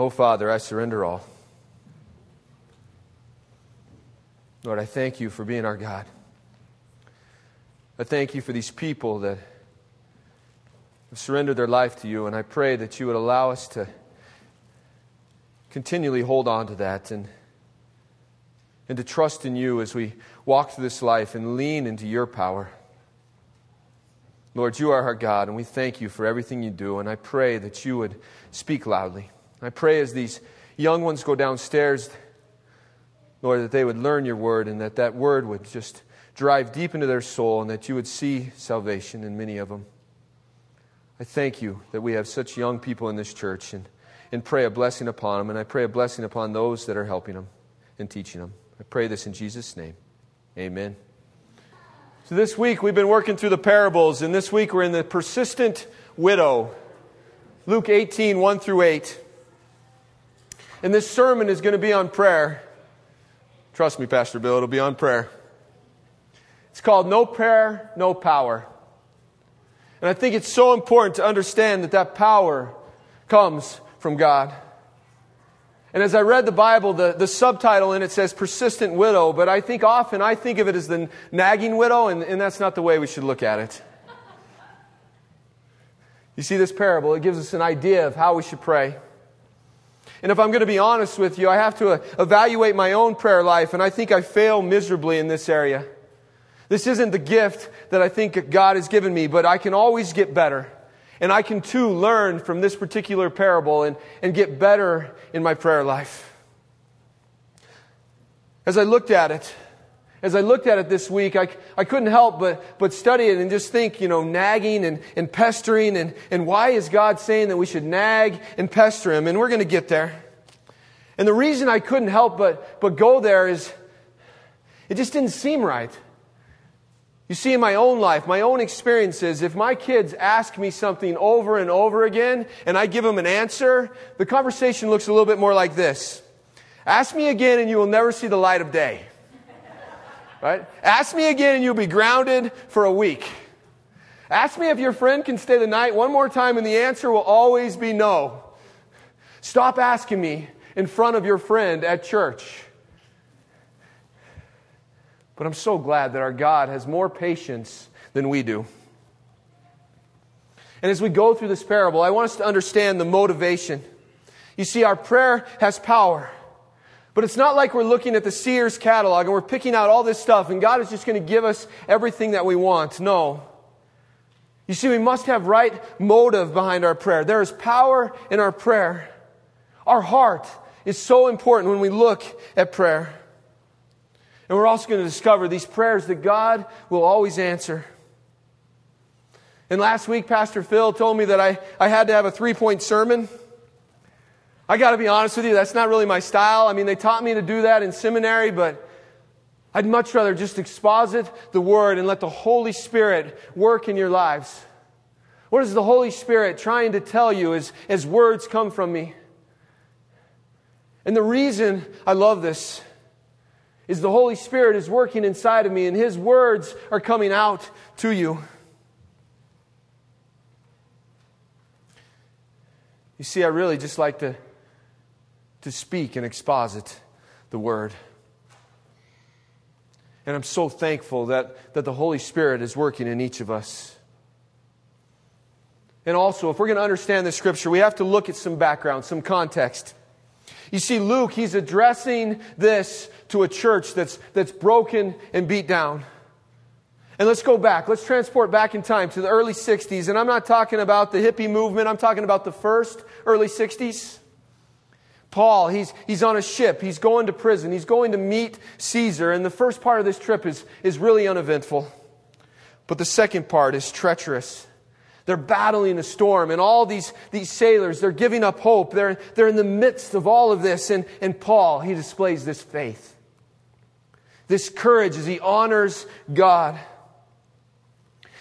Oh, Father, I surrender all. Lord, I thank you for being our God. I thank you for these people that have surrendered their life to you, and I pray that you would allow us to continually hold on to that and, and to trust in you as we walk through this life and lean into your power. Lord, you are our God, and we thank you for everything you do, and I pray that you would speak loudly. I pray as these young ones go downstairs, Lord, that they would learn your word and that that word would just drive deep into their soul and that you would see salvation in many of them. I thank you that we have such young people in this church and, and pray a blessing upon them, and I pray a blessing upon those that are helping them and teaching them. I pray this in Jesus' name. Amen. So this week we've been working through the parables, and this week we're in the persistent widow. Luke 18, 1 through 8. And this sermon is going to be on prayer. Trust me, Pastor Bill, it'll be on prayer. It's called No Prayer, No Power. And I think it's so important to understand that that power comes from God. And as I read the Bible, the, the subtitle in it says persistent widow, but I think often I think of it as the nagging widow, and, and that's not the way we should look at it. You see this parable, it gives us an idea of how we should pray. And if I'm going to be honest with you, I have to uh, evaluate my own prayer life, and I think I fail miserably in this area. This isn't the gift that I think God has given me, but I can always get better. And I can too learn from this particular parable and, and get better in my prayer life. As I looked at it, as I looked at it this week, I, I couldn't help but, but study it and just think, you know, nagging and, and pestering and, and why is God saying that we should nag and pester Him? And we're going to get there. And the reason I couldn't help but, but go there is it just didn't seem right. You see, in my own life, my own experiences, if my kids ask me something over and over again and I give them an answer, the conversation looks a little bit more like this Ask me again and you will never see the light of day. Right? Ask me again and you'll be grounded for a week. Ask me if your friend can stay the night one more time and the answer will always be no. Stop asking me in front of your friend at church. But I'm so glad that our God has more patience than we do. And as we go through this parable, I want us to understand the motivation. You see, our prayer has power. But it's not like we're looking at the Sears catalog and we're picking out all this stuff and God is just going to give us everything that we want. No. You see, we must have right motive behind our prayer. There is power in our prayer. Our heart is so important when we look at prayer. And we're also going to discover these prayers that God will always answer. And last week, Pastor Phil told me that I, I had to have a three point sermon. I got to be honest with you, that's not really my style. I mean, they taught me to do that in seminary, but I'd much rather just exposit the Word and let the Holy Spirit work in your lives. What is the Holy Spirit trying to tell you as, as words come from me? And the reason I love this is the Holy Spirit is working inside of me and His words are coming out to you. You see, I really just like to, to speak and exposit the Word. And I'm so thankful that, that the Holy Spirit is working in each of us. And also, if we're going to understand this scripture, we have to look at some background, some context. You see, Luke, he's addressing this to a church that's, that's broken and beat down. And let's go back. Let's transport back in time to the early 60s. And I'm not talking about the hippie movement, I'm talking about the first early 60s. Paul, he's, he's on a ship. He's going to prison. He's going to meet Caesar. And the first part of this trip is, is really uneventful. But the second part is treacherous. They're battling a storm, and all these, these sailors, they're giving up hope. They're, they're in the midst of all of this. And, and Paul, he displays this faith this courage as he honors God.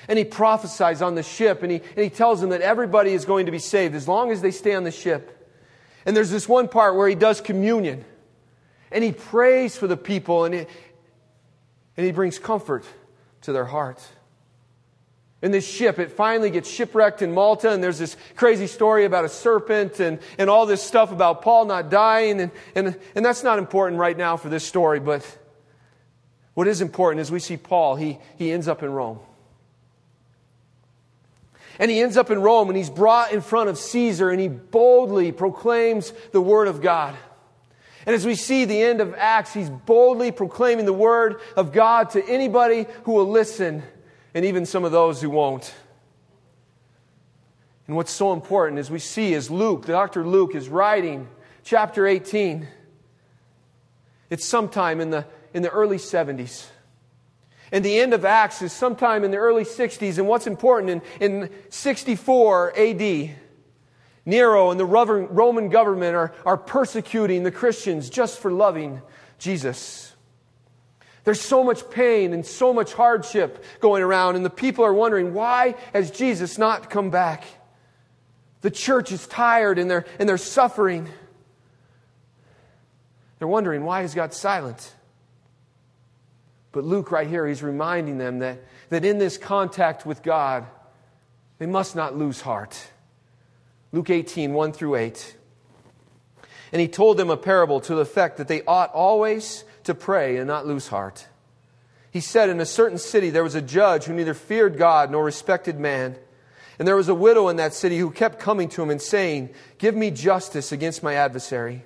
And he prophesies on the ship and he, and he tells them that everybody is going to be saved as long as they stay on the ship. And there's this one part where he does communion and he prays for the people and he, and he brings comfort to their heart. And this ship, it finally gets shipwrecked in Malta, and there's this crazy story about a serpent and, and all this stuff about Paul not dying. And, and, and that's not important right now for this story, but what is important is we see Paul, he, he ends up in Rome. And he ends up in Rome, and he's brought in front of Caesar, and he boldly proclaims the word of God. And as we see the end of Acts, he's boldly proclaiming the word of God to anybody who will listen and even some of those who won't. And what's so important is we see as Luke, the Dr. Luke, is writing chapter 18. It's sometime in the, in the early 70s. And the end of Acts is sometime in the early 60s. And what's important, in, in 64 AD, Nero and the Roman government are, are persecuting the Christians just for loving Jesus. There's so much pain and so much hardship going around, and the people are wondering, why has Jesus not come back? The church is tired and they're, and they're suffering. They're wondering, why is God silent? But Luke, right here, he's reminding them that, that in this contact with God, they must not lose heart. Luke 18, 1 through 8. And he told them a parable to the effect that they ought always to pray and not lose heart. He said, In a certain city there was a judge who neither feared God nor respected man. And there was a widow in that city who kept coming to him and saying, Give me justice against my adversary.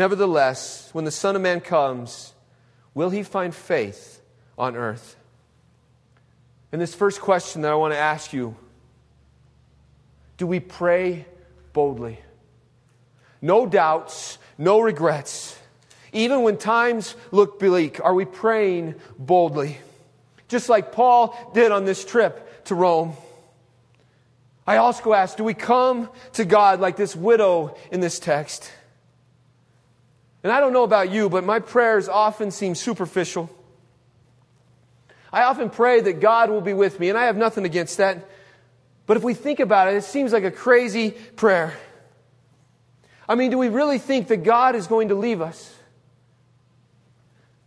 Nevertheless, when the Son of Man comes, will he find faith on earth? And this first question that I want to ask you do we pray boldly? No doubts, no regrets. Even when times look bleak, are we praying boldly? Just like Paul did on this trip to Rome. I also ask, do we come to God like this widow in this text? And I don't know about you, but my prayers often seem superficial. I often pray that God will be with me, and I have nothing against that. But if we think about it, it seems like a crazy prayer. I mean, do we really think that God is going to leave us?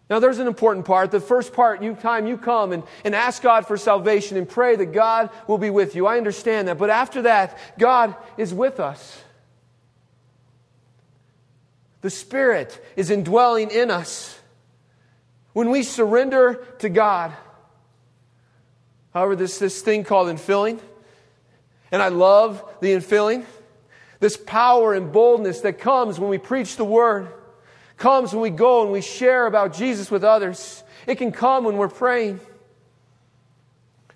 Now, there's an important part. The first part, you time you come and, and ask God for salvation and pray that God will be with you. I understand that. But after that, God is with us. The Spirit is indwelling in us. When we surrender to God, however, this, this thing called infilling, and I love the infilling. This power and boldness that comes when we preach the word comes when we go and we share about Jesus with others. It can come when we're praying.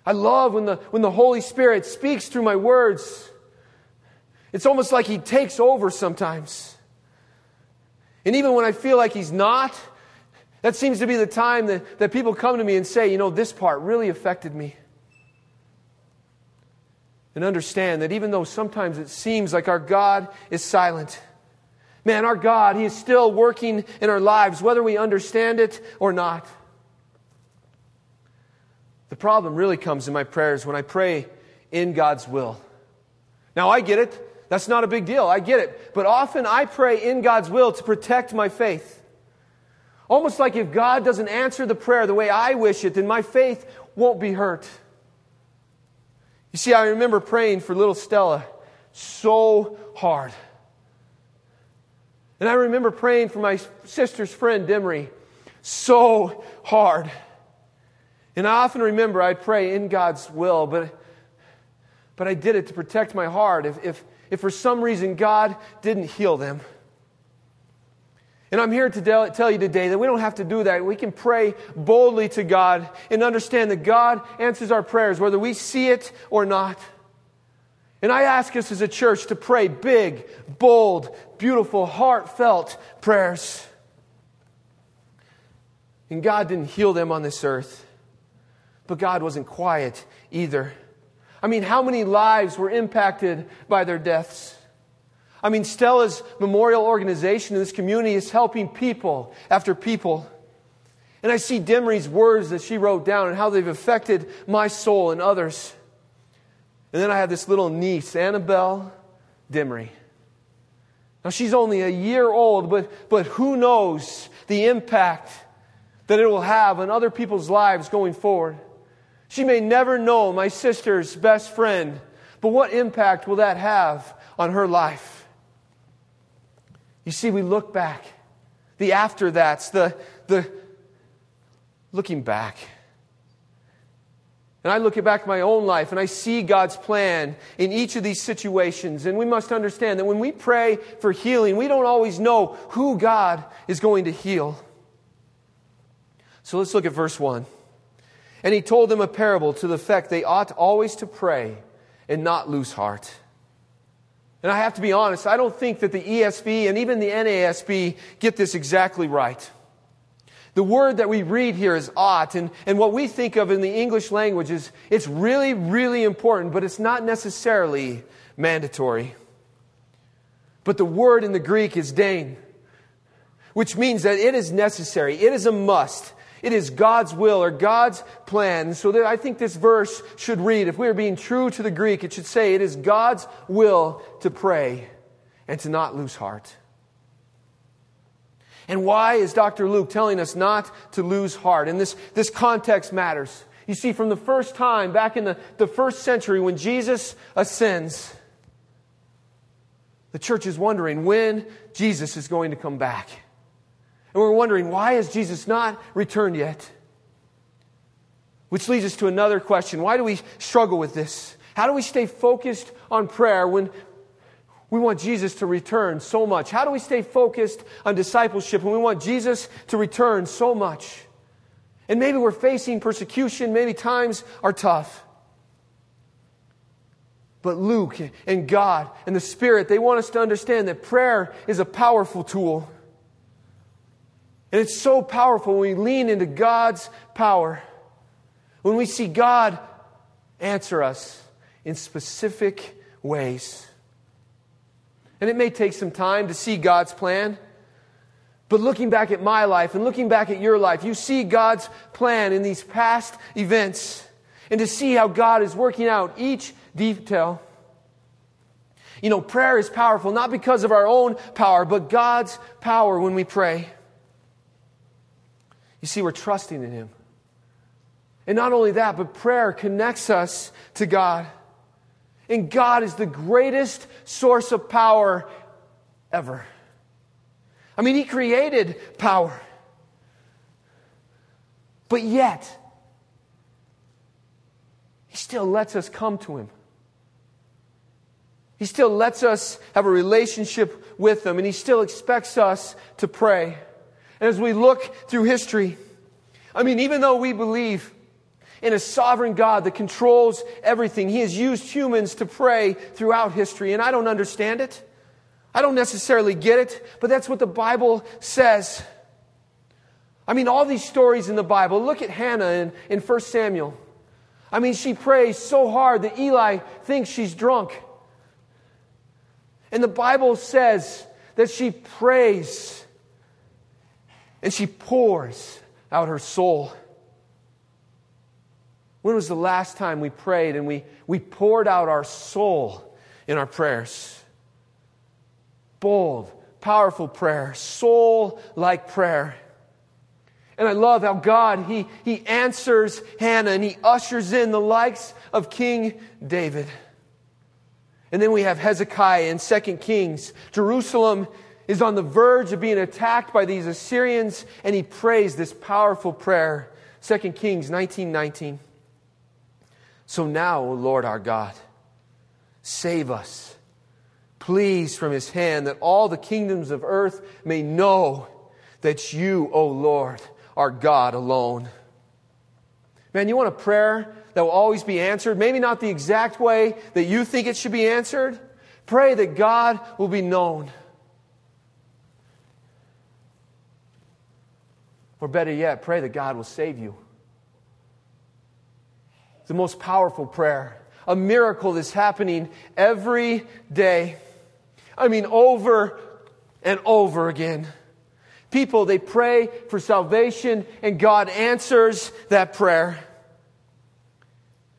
I love when the, when the Holy Spirit speaks through my words. It's almost like He takes over sometimes. And even when I feel like He's not, that seems to be the time that, that people come to me and say, you know, this part really affected me and understand that even though sometimes it seems like our God is silent, man, our God, He is still working in our lives, whether we understand it or not. The problem really comes in my prayers when I pray in God's will. Now, I get it. That's not a big deal. I get it. But often I pray in God's will to protect my faith. Almost like if God doesn't answer the prayer the way I wish it, then my faith won't be hurt. You see, I remember praying for little Stella so hard. And I remember praying for my sister's friend, Demery, so hard. And I often remember I'd pray in God's will, but, but I did it to protect my heart. If, if, if for some reason God didn't heal them, and I'm here to tell you today that we don't have to do that. We can pray boldly to God and understand that God answers our prayers, whether we see it or not. And I ask us as a church to pray big, bold, beautiful, heartfelt prayers. And God didn't heal them on this earth, but God wasn't quiet either. I mean, how many lives were impacted by their deaths? I mean, Stella's memorial organization in this community is helping people after people. And I see Dimry's words that she wrote down and how they've affected my soul and others. And then I have this little niece, Annabelle Dimry. Now, she's only a year old, but, but who knows the impact that it will have on other people's lives going forward. She may never know my sister's best friend, but what impact will that have on her life? You see, we look back. The after that's the, the looking back. And I look back at my own life and I see God's plan in each of these situations. And we must understand that when we pray for healing, we don't always know who God is going to heal. So let's look at verse 1. And he told them a parable to the effect they ought always to pray and not lose heart. And I have to be honest, I don't think that the ESV and even the NASB get this exactly right. The word that we read here is ought, and, and what we think of in the English language is it's really, really important, but it's not necessarily mandatory. But the word in the Greek is dein, which means that it is necessary, it is a must, it is God's will or God's plan. So that I think this verse should read, if we are being true to the Greek, it should say, it is God's will to pray and to not lose heart. And why is Dr. Luke telling us not to lose heart? And this, this context matters. You see, from the first time, back in the, the first century, when Jesus ascends, the church is wondering when Jesus is going to come back. And we're wondering, why has Jesus not returned yet? Which leads us to another question. Why do we struggle with this? How do we stay focused on prayer when we want Jesus to return so much? How do we stay focused on discipleship when we want Jesus to return so much? And maybe we're facing persecution, maybe times are tough. But Luke and God and the Spirit, they want us to understand that prayer is a powerful tool. And it's so powerful when we lean into God's power, when we see God answer us in specific ways. And it may take some time to see God's plan. But looking back at my life and looking back at your life, you see God's plan in these past events and to see how God is working out each detail. You know, prayer is powerful not because of our own power, but God's power when we pray. You see, we're trusting in Him. And not only that, but prayer connects us to God. And God is the greatest source of power ever. I mean, He created power. But yet, He still lets us come to Him. He still lets us have a relationship with Him, and He still expects us to pray. As we look through history, I mean, even though we believe in a sovereign God that controls everything, He has used humans to pray throughout history, and I don't understand it. I don't necessarily get it, but that's what the Bible says. I mean, all these stories in the Bible. Look at Hannah in, in 1 Samuel. I mean, she prays so hard that Eli thinks she's drunk. And the Bible says that she prays and she pours out her soul. When was the last time we prayed and we, we poured out our soul in our prayers? Bold, powerful prayer, soul like prayer. And I love how God, he, he answers Hannah and he ushers in the likes of King David. And then we have Hezekiah in 2 Kings. Jerusalem is on the verge of being attacked by these Assyrians, and he prays this powerful prayer. 2 Kings 19 19. So now, O Lord our God, save us, please, from his hand, that all the kingdoms of earth may know that you, O Lord, are God alone. Man, you want a prayer that will always be answered? Maybe not the exact way that you think it should be answered. Pray that God will be known. Or better yet, pray that God will save you. the most powerful prayer. a miracle that's happening every day. I mean, over and over again. People, they pray for salvation and God answers that prayer.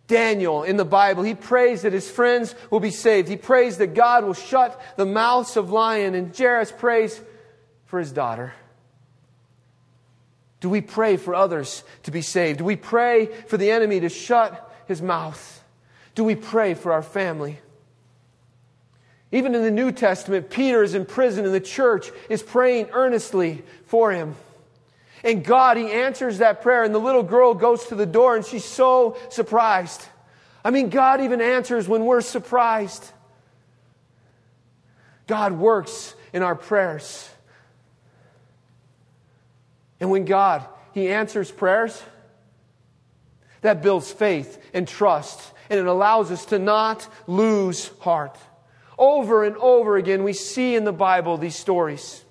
Daniel in the Bible, he prays that his friends will be saved. He prays that God will shut the mouths of lions. And Jairus prays for his daughter. Do we pray for others to be saved? Do we pray for the enemy to shut his mouth? Do we pray for our family? Even in the New Testament, Peter is in prison and the church is praying earnestly for him. And God, He answers that prayer, and the little girl goes to the door and she's so surprised. I mean, God even answers when we're surprised. God works in our prayers. And when God, He answers prayers, that builds faith and trust, and it allows us to not lose heart. Over and over again, we see in the Bible these stories.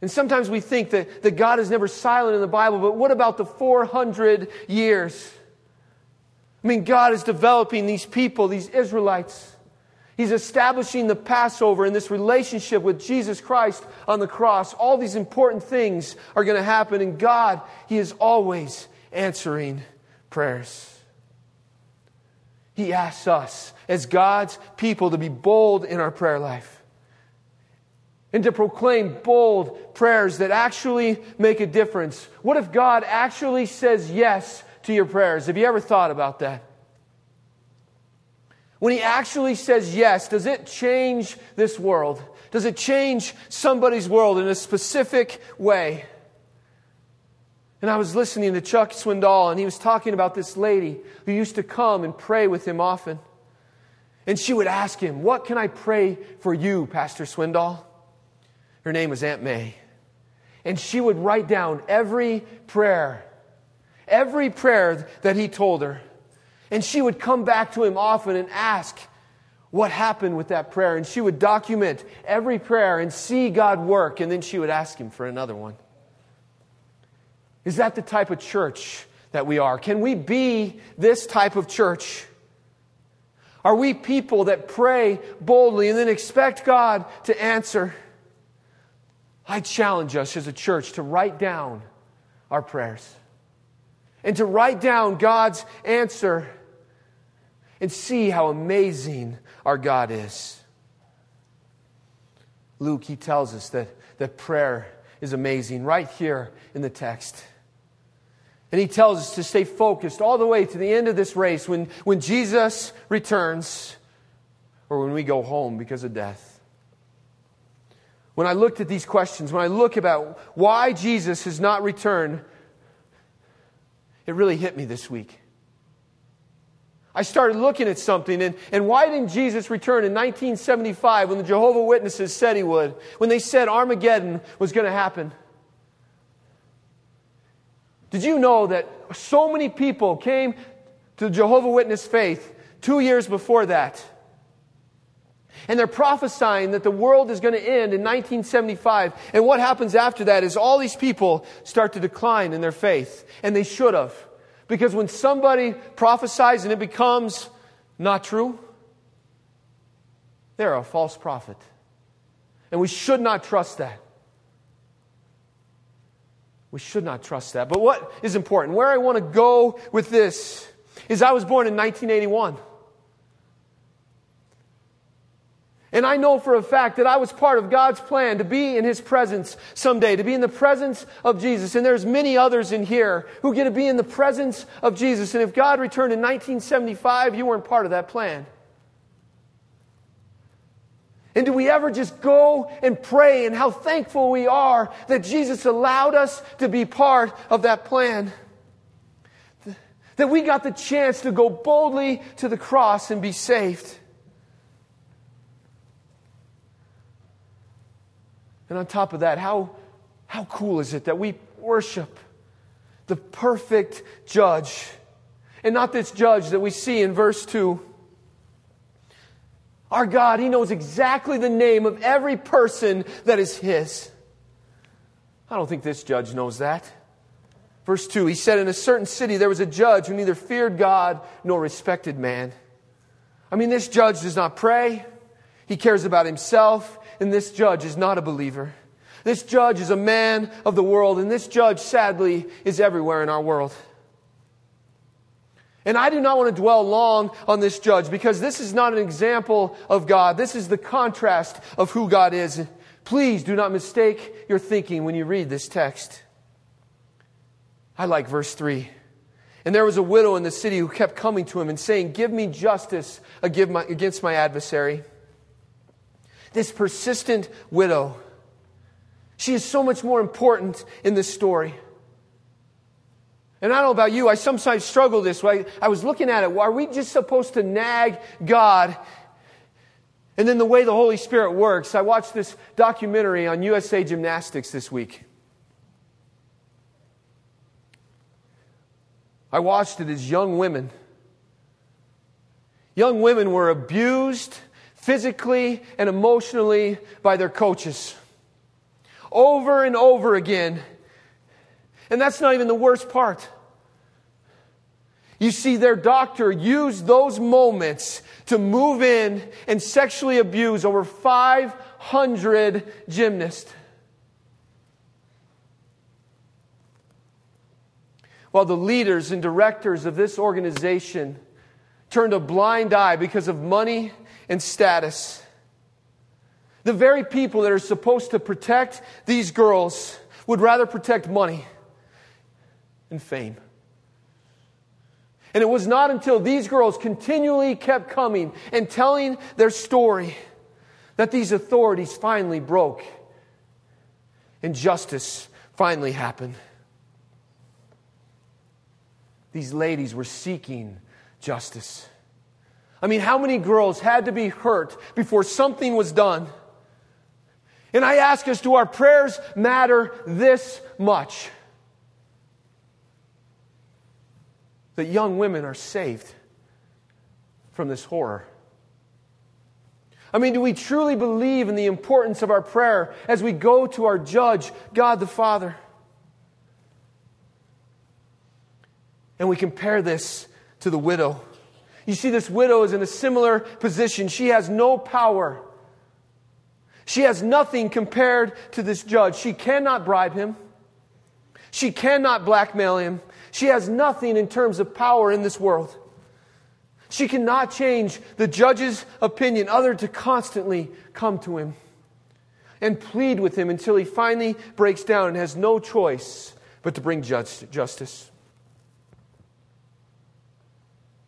And sometimes we think that, that God is never silent in the Bible, but what about the 400 years? I mean, God is developing these people, these Israelites. He's establishing the Passover and this relationship with Jesus Christ on the cross. All these important things are going to happen, and God, He is always answering prayers. He asks us, as God's people, to be bold in our prayer life and to proclaim bold prayers that actually make a difference. What if God actually says yes to your prayers? Have you ever thought about that? When He actually says yes, does it change this world? Does it change somebody's world in a specific way? And I was listening to Chuck Swindoll, and he was talking about this lady who used to come and pray with him often. And she would ask him, What can I pray for you, Pastor Swindoll? Her name was Aunt May. And she would write down every prayer, every prayer that he told her. And she would come back to him often and ask what happened with that prayer. And she would document every prayer and see God work. And then she would ask him for another one. Is that the type of church that we are? Can we be this type of church? Are we people that pray boldly and then expect God to answer? I challenge us as a church to write down our prayers and to write down God's answer and see how amazing our God is. Luke, he tells us that, that prayer is amazing right here in the text. And he tells us to stay focused all the way to the end of this race when, when Jesus returns or when we go home because of death when I looked at these questions, when I look about why Jesus has not returned, it really hit me this week. I started looking at something, and, and why didn't Jesus return in 1975 when the Jehovah Witnesses said he would, when they said Armageddon was going to happen? Did you know that so many people came to the Jehovah Witness faith two years before that? And they're prophesying that the world is going to end in 1975. And what happens after that is all these people start to decline in their faith. And they should have. Because when somebody prophesies and it becomes not true, they're a false prophet. And we should not trust that. We should not trust that. But what is important, where I want to go with this, is I was born in 1981. And I know for a fact that I was part of God's plan to be in His presence someday, to be in the presence of Jesus. And there's many others in here who get to be in the presence of Jesus. And if God returned in 1975, you weren't part of that plan. And do we ever just go and pray and how thankful we are that Jesus allowed us to be part of that plan? That we got the chance to go boldly to the cross and be saved. And on top of that, how, how cool is it that we worship the perfect judge? And not this judge that we see in verse 2. Our God, He knows exactly the name of every person that is His. I don't think this judge knows that. Verse 2 He said, In a certain city there was a judge who neither feared God nor respected man. I mean, this judge does not pray, he cares about himself, and this judge is not a believer. This judge is a man of the world, and this judge, sadly, is everywhere in our world. And I do not want to dwell long on this judge because this is not an example of God. This is the contrast of who God is. Please do not mistake your thinking when you read this text. I like verse 3. And there was a widow in the city who kept coming to him and saying, Give me justice against my adversary. This persistent widow, she is so much more important in this story. And I don't know about you, I sometimes struggle this way. I was looking at it. Are we just supposed to nag God? And then the way the Holy Spirit works. I watched this documentary on USA Gymnastics this week. I watched it as young women. Young women were abused physically and emotionally by their coaches over and over again. And that's not even the worst part. You see, their doctor used those moments to move in and sexually abuse over 500 gymnasts. While the leaders and directors of this organization turned a blind eye because of money and status. The very people that are supposed to protect these girls would rather protect money and fame. And it was not until these girls continually kept coming and telling their story that these authorities finally broke and justice finally happened. These ladies were seeking justice. I mean, how many girls had to be hurt before something was done? And I ask us, do our prayers matter this much? that young women are saved from this horror? I mean, do we truly believe in the importance of our prayer as we go to our judge, God the Father? And we compare this to the widow. You see, this widow is in a similar position. She has no power. She has nothing compared to this judge. She cannot bribe him. She cannot blackmail him. She has nothing in terms of power in this world. She cannot change the judge's opinion other to constantly come to him and plead with him until he finally breaks down and has no choice but to bring justice.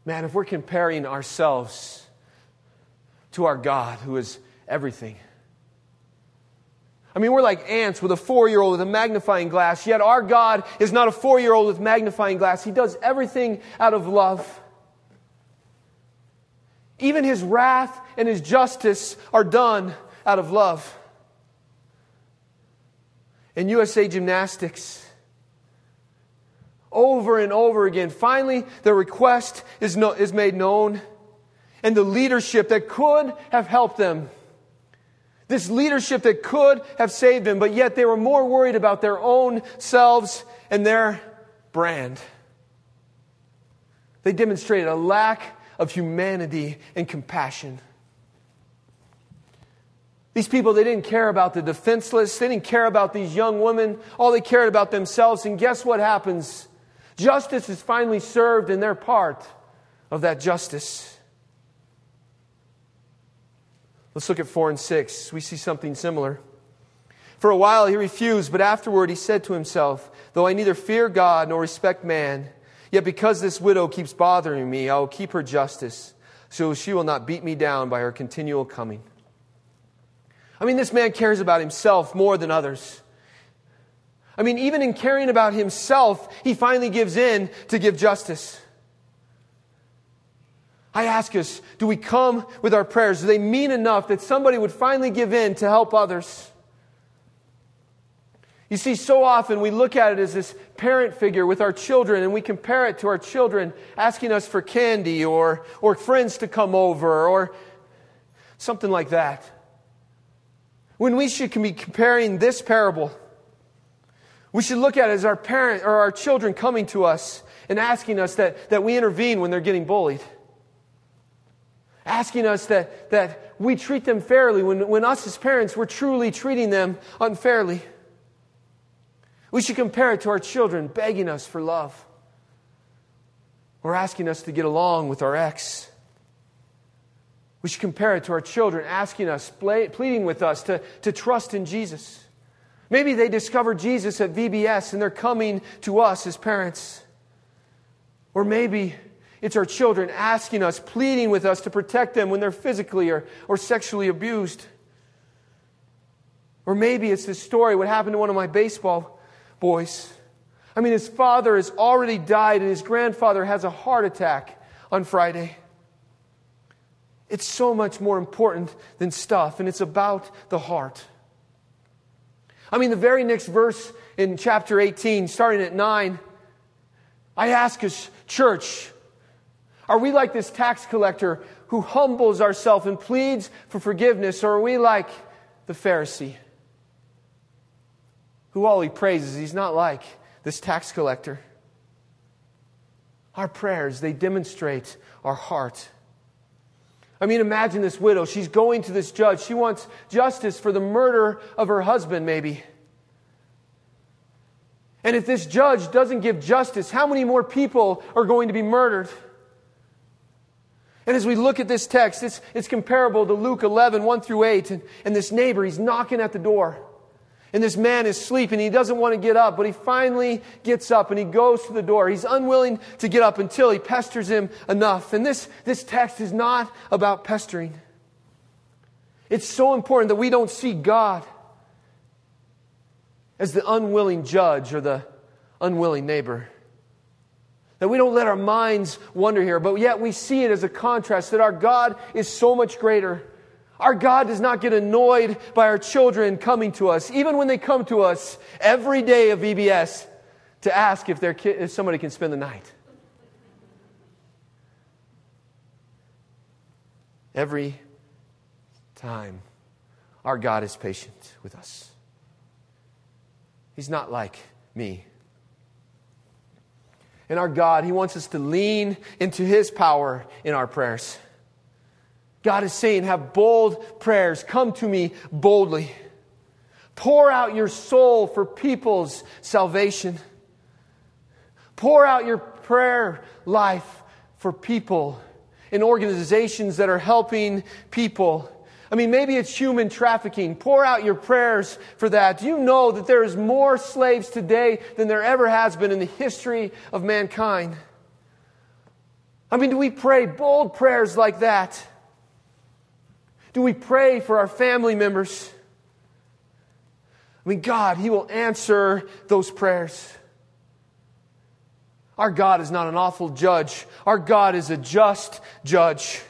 Man, if we're comparing ourselves to our God who is everything, I mean, we're like ants with a four year old with a magnifying glass, yet our God is not a four year old with magnifying glass. He does everything out of love. Even his wrath and his justice are done out of love. In USA Gymnastics, over and over again, finally the request is, no, is made known, and the leadership that could have helped them this leadership that could have saved them, but yet they were more worried about their own selves and their brand. They demonstrated a lack of humanity and compassion. These people, they didn't care about the defenseless. They didn't care about these young women. All they cared about themselves. And guess what happens? Justice is finally served in their part of that justice. Let's look at 4 and 6. We see something similar. For a while he refused, but afterward he said to himself, Though I neither fear God nor respect man, yet because this widow keeps bothering me, I will keep her justice, so she will not beat me down by her continual coming. I mean, this man cares about himself more than others. I mean, even in caring about himself, he finally gives in to give justice. I ask us, do we come with our prayers? Do they mean enough that somebody would finally give in to help others? You see, so often we look at it as this parent figure with our children and we compare it to our children asking us for candy or, or friends to come over or something like that. When we should be comparing this parable We should look at it as our parent or our children coming to us and asking us that, that we intervene when they're getting bullied. Asking us that, that we treat them fairly when, when us as parents, we're truly treating them unfairly. We should compare it to our children begging us for love or asking us to get along with our ex. We should compare it to our children asking us, pleading with us to, to trust in Jesus. Maybe they discovered Jesus at VBS and they're coming to us as parents. Or maybe it's our children asking us, pleading with us to protect them when they're physically or, or sexually abused. Or maybe it's this story, what happened to one of my baseball boys. I mean, his father has already died and his grandfather has a heart attack on Friday. It's so much more important than stuff, and it's about the heart. I mean, the very next verse in chapter 18, starting at 9, I ask us, church, are we like this tax collector who humbles ourselves and pleads for forgiveness, or are we like the Pharisee who all he praises? He's not like this tax collector. Our prayers, they demonstrate our heart. I mean, imagine this widow. She's going to this judge. She wants justice for the murder of her husband, maybe. And if this judge doesn't give justice, how many more people are going to be murdered? And as we look at this text, it's, it's comparable to Luke 11, 1 through 8. And, and this neighbor, he's knocking at the door. And this man is sleeping. He doesn't want to get up, but he finally gets up and he goes to the door. He's unwilling to get up until he pesters him enough. And this, this text is not about pestering. It's so important that we don't see God as the unwilling judge or the unwilling neighbor. That we don't let our minds wander here, but yet we see it as a contrast that our God is so much greater. Our God does not get annoyed by our children coming to us, even when they come to us every day of VBS to ask if, their if somebody can spend the night. Every time, our God is patient with us. He's not like me. And our God, He wants us to lean into His power in our prayers. God is saying, have bold prayers. Come to me boldly. Pour out your soul for people's salvation. Pour out your prayer life for people in organizations that are helping people I mean, maybe it's human trafficking. Pour out your prayers for that. Do you know that there is more slaves today than there ever has been in the history of mankind? I mean, do we pray bold prayers like that? Do we pray for our family members? I mean, God, He will answer those prayers. Our God is not an awful judge. Our God is a just judge.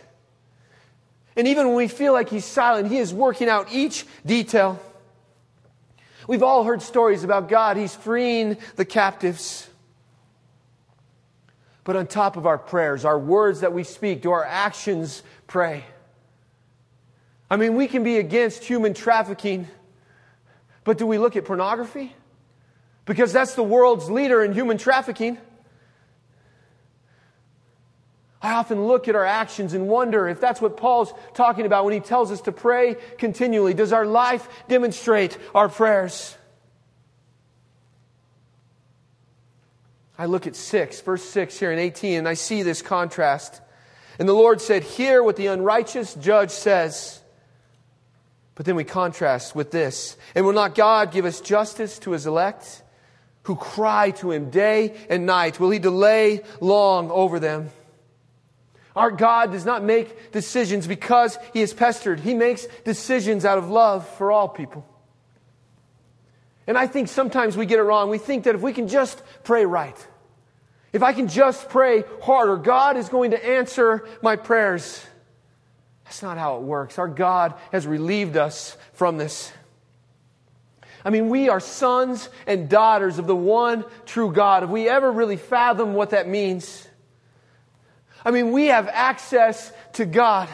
And even when we feel like he's silent, he is working out each detail. We've all heard stories about God. He's freeing the captives. But on top of our prayers, our words that we speak, do our actions pray? I mean, we can be against human trafficking, but do we look at pornography? Because that's the world's leader in human trafficking. I often look at our actions and wonder if that's what Paul's talking about when he tells us to pray continually. Does our life demonstrate our prayers? I look at 6, verse 6 here in 18, and I see this contrast. And the Lord said, Hear what the unrighteous judge says. But then we contrast with this. And will not God give us justice to his elect who cry to him day and night? Will he delay long over them? Our God does not make decisions because he is pestered. He makes decisions out of love for all people. And I think sometimes we get it wrong. We think that if we can just pray right, if I can just pray harder, God is going to answer my prayers. That's not how it works. Our God has relieved us from this. I mean, we are sons and daughters of the one true God. Have we ever really fathomed what that means? I mean, we have access to God.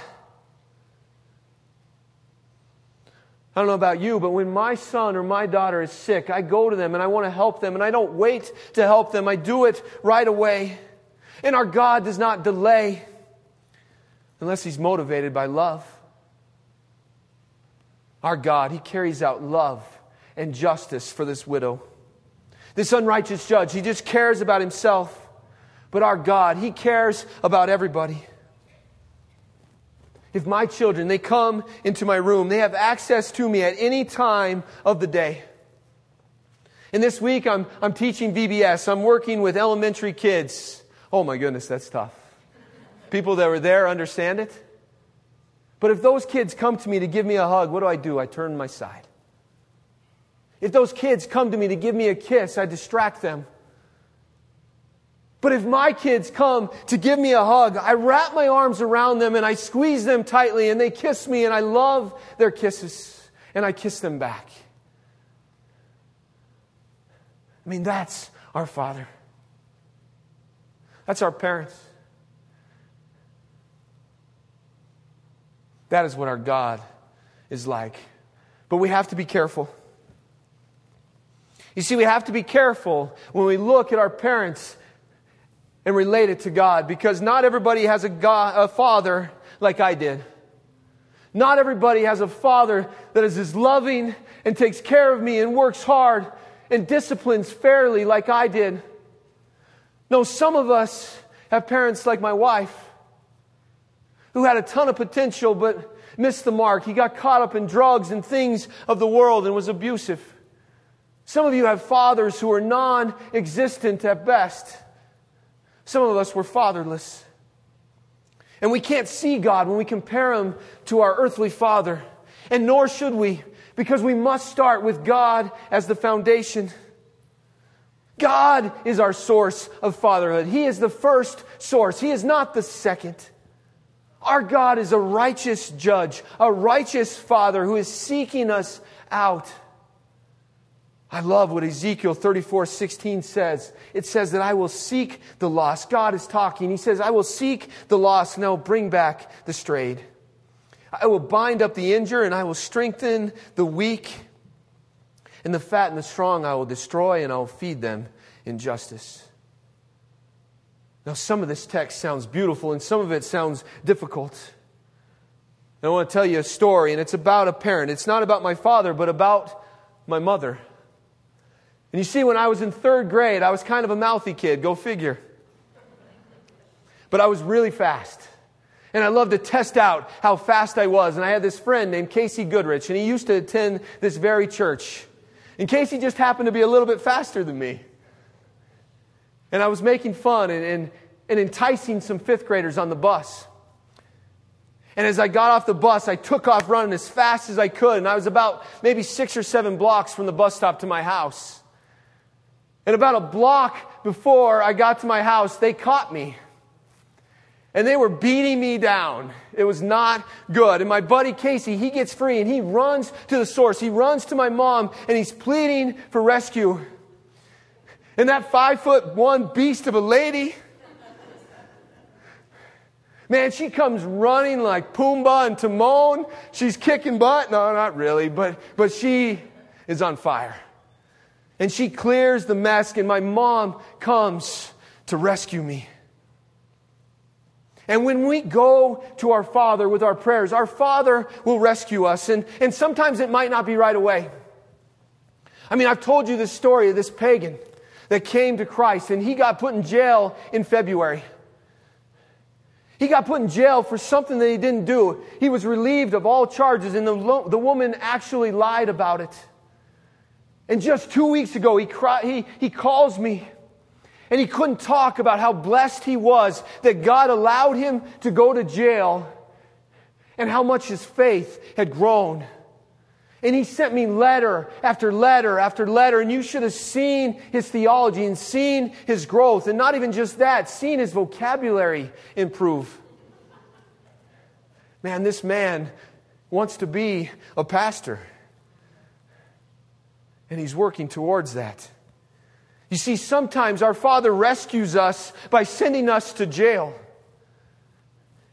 I don't know about you, but when my son or my daughter is sick, I go to them and I want to help them and I don't wait to help them. I do it right away. And our God does not delay unless he's motivated by love. Our God, he carries out love and justice for this widow. This unrighteous judge, he just cares about himself. But our God, he cares about everybody. If my children, they come into my room, they have access to me at any time of the day. And this week I'm, I'm teaching VBS. I'm working with elementary kids. Oh my goodness, that's tough. People that were there understand it. But if those kids come to me to give me a hug, what do I do? I turn my side. If those kids come to me to give me a kiss, I distract them. But if my kids come to give me a hug, I wrap my arms around them and I squeeze them tightly and they kiss me and I love their kisses and I kiss them back. I mean, that's our Father. That's our parents. That is what our God is like. But we have to be careful. You see, we have to be careful when we look at our parents and relate it to God because not everybody has a, God, a father like I did. Not everybody has a father that is as loving and takes care of me and works hard and disciplines fairly like I did. No, some of us have parents like my wife who had a ton of potential but missed the mark. He got caught up in drugs and things of the world and was abusive. Some of you have fathers who are non existent at best. Some of us were fatherless. And we can't see God when we compare him to our earthly father. And nor should we, because we must start with God as the foundation. God is our source of fatherhood. He is the first source. He is not the second. Our God is a righteous judge, a righteous father who is seeking us out. I love what Ezekiel 34 16 says. It says that I will seek the lost. God is talking. He says, I will seek the lost and I will bring back the strayed. I will bind up the injured and I will strengthen the weak. And the fat and the strong I will destroy and I will feed them in justice. Now, some of this text sounds beautiful and some of it sounds difficult. And I want to tell you a story, and it's about a parent. It's not about my father, but about my mother. And you see, when I was in third grade, I was kind of a mouthy kid, go figure. But I was really fast. And I loved to test out how fast I was. And I had this friend named Casey Goodrich, and he used to attend this very church. And Casey just happened to be a little bit faster than me. And I was making fun and, and, and enticing some fifth graders on the bus. And as I got off the bus, I took off running as fast as I could. And I was about maybe six or seven blocks from the bus stop to my house. And about a block before I got to my house, they caught me. And they were beating me down. It was not good. And my buddy Casey, he gets free and he runs to the source. He runs to my mom and he's pleading for rescue. And that five foot one beast of a lady, man, she comes running like Pumbaa and Timon. She's kicking butt. No, not really, but, but she is on fire. And she clears the mess, and my mom comes to rescue me. And when we go to our Father with our prayers, our Father will rescue us. And, and sometimes it might not be right away. I mean, I've told you this story of this pagan that came to Christ, and he got put in jail in February. He got put in jail for something that he didn't do. He was relieved of all charges, and the, the woman actually lied about it. And just two weeks ago, he, cry, he, he calls me, and he couldn't talk about how blessed he was that God allowed him to go to jail and how much his faith had grown. And he sent me letter after letter after letter, and you should have seen his theology and seen his growth, and not even just that, seen his vocabulary improve. Man, this man wants to be a pastor, and he's working towards that. You see, sometimes our Father rescues us by sending us to jail.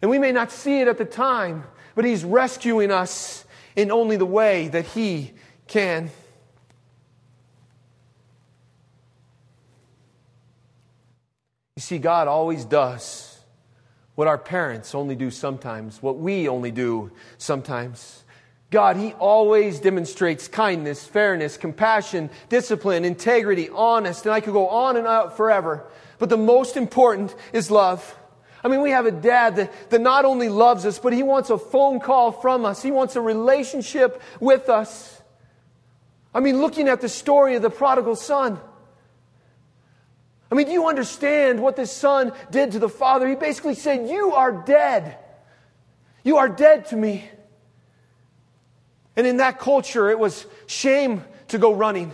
And we may not see it at the time, but he's rescuing us in only the way that He can. You see, God always does what our parents only do sometimes, what we only do sometimes. God, He always demonstrates kindness, fairness, compassion, discipline, integrity, honest, and I could go on and on forever. But the most important is love. I mean, we have a dad that, that not only loves us, but he wants a phone call from us. He wants a relationship with us. I mean, looking at the story of the prodigal son, I mean, do you understand what this son did to the father? He basically said, You are dead. You are dead to me. And in that culture, it was shame to go running.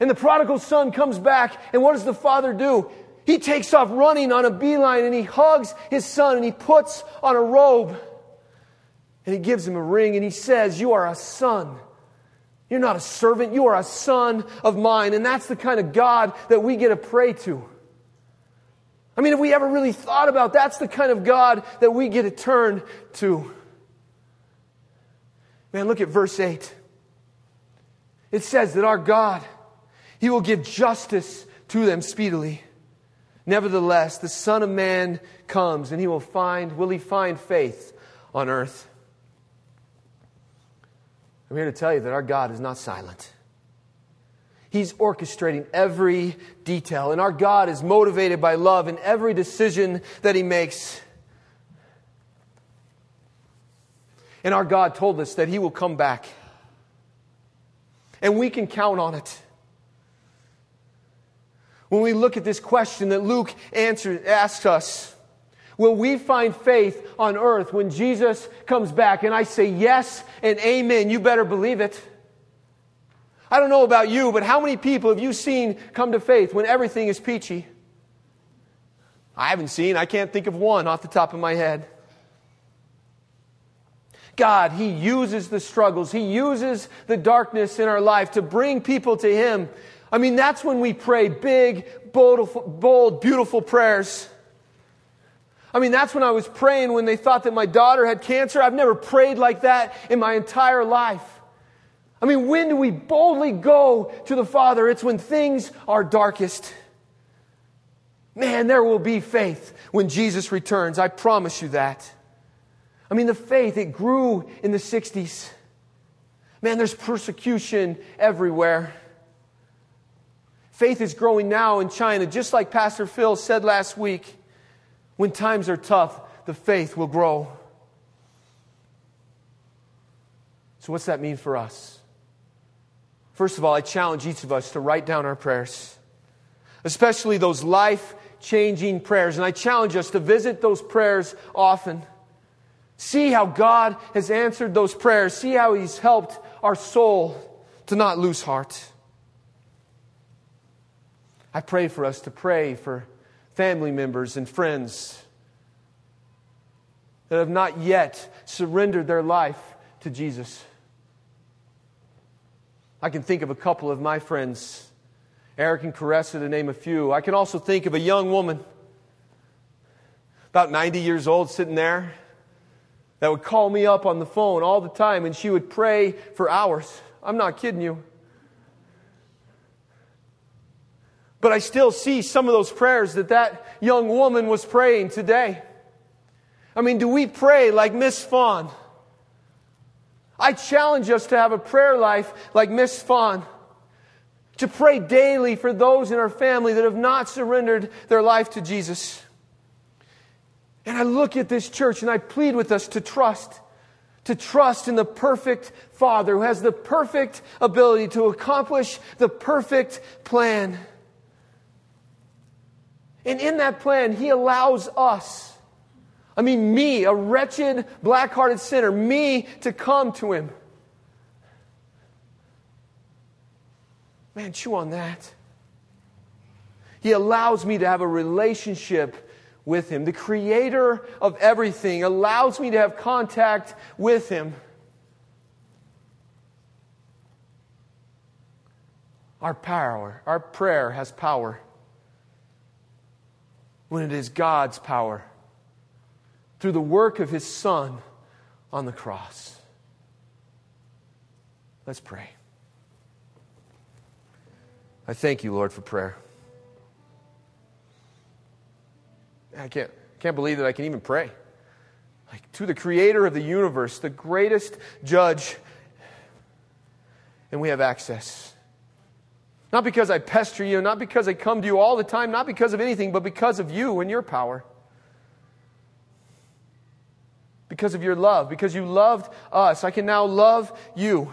And the prodigal son comes back, and what does the father do? He takes off running on a beeline and he hugs his son and he puts on a robe and he gives him a ring and he says, You are a son. You're not a servant, you are a son of mine. And that's the kind of God that we get to pray to. I mean, if we ever really thought about that's the kind of God that we get to turn to. Man, look at verse 8. It says that our God, He will give justice to them speedily. Nevertheless, the Son of Man comes and he will find, will he find faith on earth? I'm here to tell you that our God is not silent. He's orchestrating every detail, and our God is motivated by love in every decision that he makes. And our God told us that he will come back. And we can count on it. When we look at this question that Luke answered, asks us, will we find faith on earth when Jesus comes back? And I say yes and amen. You better believe it. I don't know about you, but how many people have you seen come to faith when everything is peachy? I haven't seen, I can't think of one off the top of my head. God, He uses the struggles, He uses the darkness in our life to bring people to Him I mean, that's when we pray big, bold, bold, beautiful prayers. I mean, that's when I was praying when they thought that my daughter had cancer. I've never prayed like that in my entire life. I mean, when do we boldly go to the Father? It's when things are darkest. Man, there will be faith when Jesus returns. I promise you that. I mean, the faith, it grew in the 60s. Man, there's persecution everywhere. Faith is growing now in China, just like Pastor Phil said last week. When times are tough, the faith will grow. So, what's that mean for us? First of all, I challenge each of us to write down our prayers, especially those life changing prayers. And I challenge us to visit those prayers often. See how God has answered those prayers. See how He's helped our soul to not lose heart. I pray for us to pray for family members and friends that have not yet surrendered their life to Jesus. I can think of a couple of my friends, Eric and Caressa, to name a few. I can also think of a young woman, about 90 years old, sitting there, that would call me up on the phone all the time and she would pray for hours. I'm not kidding you. But I still see some of those prayers that that young woman was praying today. I mean, do we pray like Miss Fawn? I challenge us to have a prayer life like Miss Fawn. To pray daily for those in our family that have not surrendered their life to Jesus. And I look at this church and I plead with us to trust to trust in the perfect Father who has the perfect ability to accomplish the perfect plan. And in that plan, He allows us, I mean, me, a wretched, black hearted sinner, me to come to Him. Man, chew on that. He allows me to have a relationship with Him. The Creator of everything allows me to have contact with Him. Our power, our prayer has power when it is God's power through the work of His Son on the cross. Let's pray. I thank you, Lord, for prayer. I can't, can't believe that I can even pray. Like to the creator of the universe, the greatest judge, and we have access. Not because I pester you, not because I come to you all the time, not because of anything, but because of you and your power. Because of your love, because you loved us, I can now love you.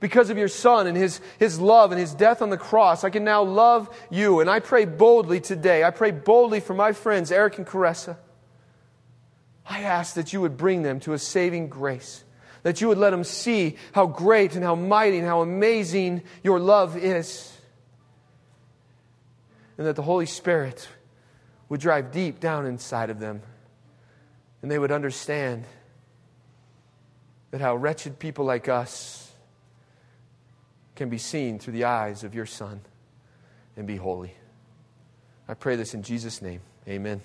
Because of your Son and his, his love and his death on the cross, I can now love you. And I pray boldly today. I pray boldly for my friends, Eric and Caressa. I ask that you would bring them to a saving grace, that you would let them see how great and how mighty and how amazing your love is, and that the Holy Spirit would drive deep down inside of them, and they would understand that how wretched people like us can be seen through the eyes of your Son and be holy. I pray this in Jesus' name. Amen.